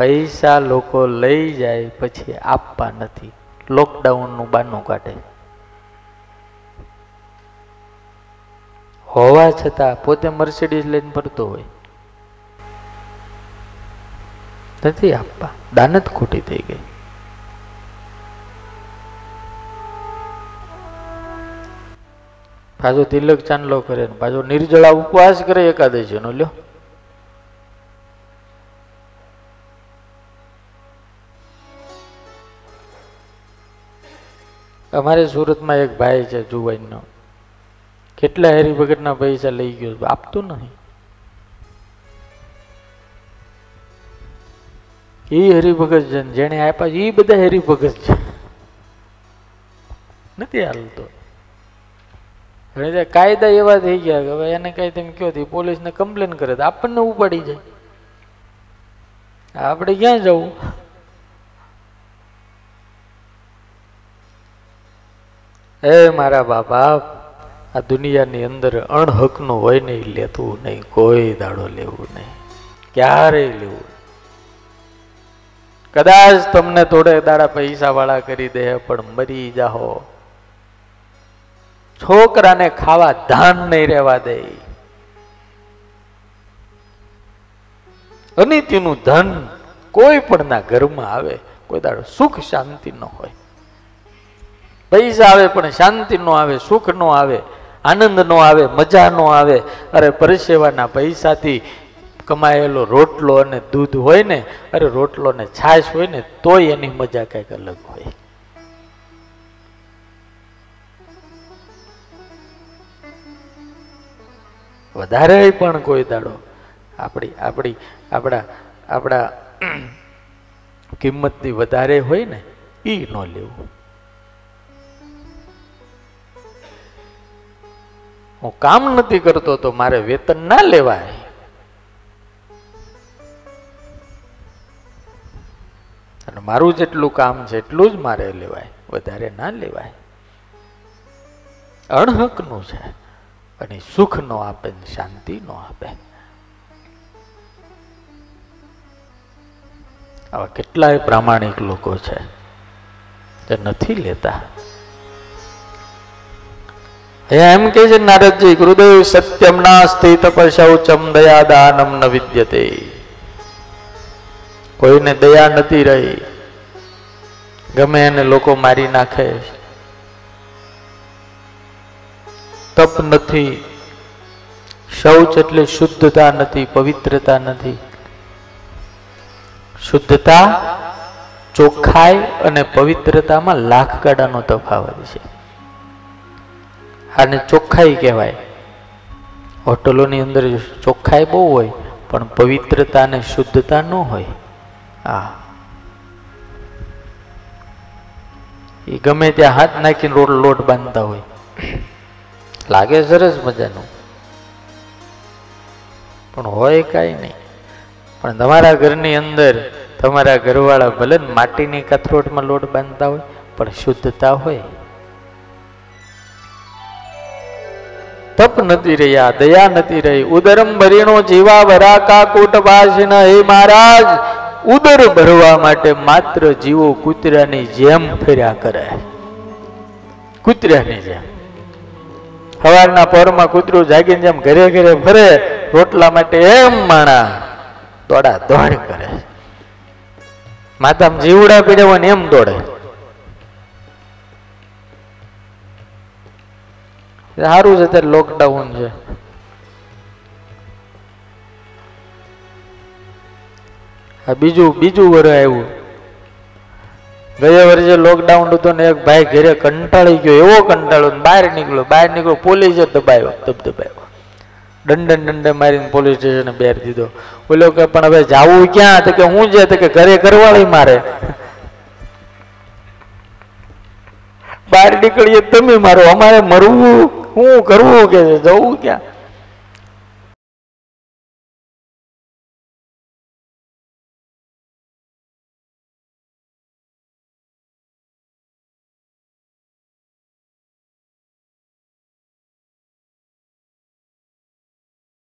પૈસા લોકો લઈ જાય પછી આપવા નથી. લોકડાઉનનું બાનું કાઢે. હોવા છતાં પોતે મર્સિડીઝ લઈને ફરતો હોય. નથી આપવા. દાનત ખોટી થઈ ગઈ. પાછો તિલક ચાંદલો કરે પાછો નિર્જળા ઉપવાસ કરે એકાદશી નો લ્યો. અમારે સુરતમાં એક ભાઈ છે જુવાઈનો કેટલા હરિભગતના પૈસા લઈ ગયો આપતું નહીં. એ હરિભગત છે જેને આપ્યા એ બધા હરિભગત છે. નથી હાલતો. કાયદા એવા થઈ ગયા કે હવે એને કઈ તમે કયો પોલીસને કમ્પ્લેન કરે તો આપણને ઉપાડી જાય. આપણે ક્યાં જવું? એ મારા બાપા, આ દુનિયાની અંદર અણહકનું હોય નહીં, લેતું નહીં, કોઈ દાડો લેવું નહીં, ક્યારેય લેવું કદાચ તમને થોડે દાડા પૈસા વાળા કરી દે, પણ મરી જાહો. છોકરાને ખાવા ધાન નહીં રહેવા દે. અનિત્યનું ધન કોઈ પણ ના ઘરમાં આવે, કોઈ દાડો સુખ શાંતિ ન હોય. પૈસા આવે પણ શાંતિ નો આવે, સુખ નો આવે, આનંદ નો આવે, મજા નો આવે. અરે પરસેવાના પૈસાથી કમાયેલો રોટલો અને દૂધ હોય ને, અરે રોટલો ને છાશ હોય ને, તોય એની મજા કંઈક અલગ હોય. વધારે પણ કોઈ દાડો આપણી આપણી, આપણા આપણા કિંમતની વધારે હોય ને એ ન લેવું. હું કામ નથી કરતો તો મારે વેતન ના લેવાય. અને મારું જેટલું કામ છે એટલું જ મારે લેવાય, વધારે ના લેવાય. અણહકનું છે, અને સુખ નો આપે ને શાંતિ નો આપે. આવા કેટલાય પ્રામાણિક લોકો છે જે નથી લેતા. એમ કે છે, નારદજી, ગુરુદેવ સત્યમ નાસ્તિ તપશૌચમ દયા દાનમ ન વિદ્યતે. કોઈને દયા નથી રહી, ગમે એને લોકો મારી નાખે. તપ નથી, શૌચ એટલે શુદ્ધતા નથી, પવિત્રતા નથી. શુદ્ધતા ચોખ્ખાઈ અને પવિત્રતામાં લાખ ગાડાનો તફાવત છે. આને ચોખ્ખાઈ કહેવાય. હોટલોની અંદર ચોખ્ખાઈ બહુ હોય, પણ પવિત્રતા અને શુદ્ધતા ન હોય. હા એ ગમે ત્યાં હાથ નાખીને રોડ લોટ બાંધતા હોય. લાગે સરસ મજાનું. પણ હોય કાંઈ નહીં. પણ તમારા ઘરની અંદર તમારા ઘરવાળા ભલે માટીની કથરોટમાં લોટ બાંધતા હોય, પણ શુદ્ધતા હોય. નથી રહ્યા, દયા નથી રહી. ઉદરમ ભરીણો જીવા વરાકા કૂટ હે મહારાજ, ઉદર ભરવા માટે માત્ર જીવો કૂતરાની જેમ ફેર્યા કરે. કૂતરાની જેમ. સવારના પરમાં કૂતરું જાગીને જેમ ઘરે ઘરે ફરે, રોટલા માટે એમ માણા દોડા દોડ કરે. માતામ જીવડા પીડે ને એમ દોડે. સારું છે અત્યારે લોકડાઉન છે. આ બીજું બીજું વર આવ્યું. ગયા વર્ષે લોકડાઉન હતું ને એક ભાઈ ઘરે કંટાળી ગયો, એવો કંટાળો બહાર નીકળ્યો. બહાર નીકળ્યો પોલીસે દબાયો દબદબાયો દંડન દંડે મારીને પોલીસ સ્ટેશને બેર દીધો. ઓલો કે, પણ હવે જવું ક્યાં? તો કે, હું છે તો કે, ઘરે કરવાળી મારે. બહાર નીકળીએ તમે મારો, અમારે મરવું. શું કરવું કે જવું ક્યાં?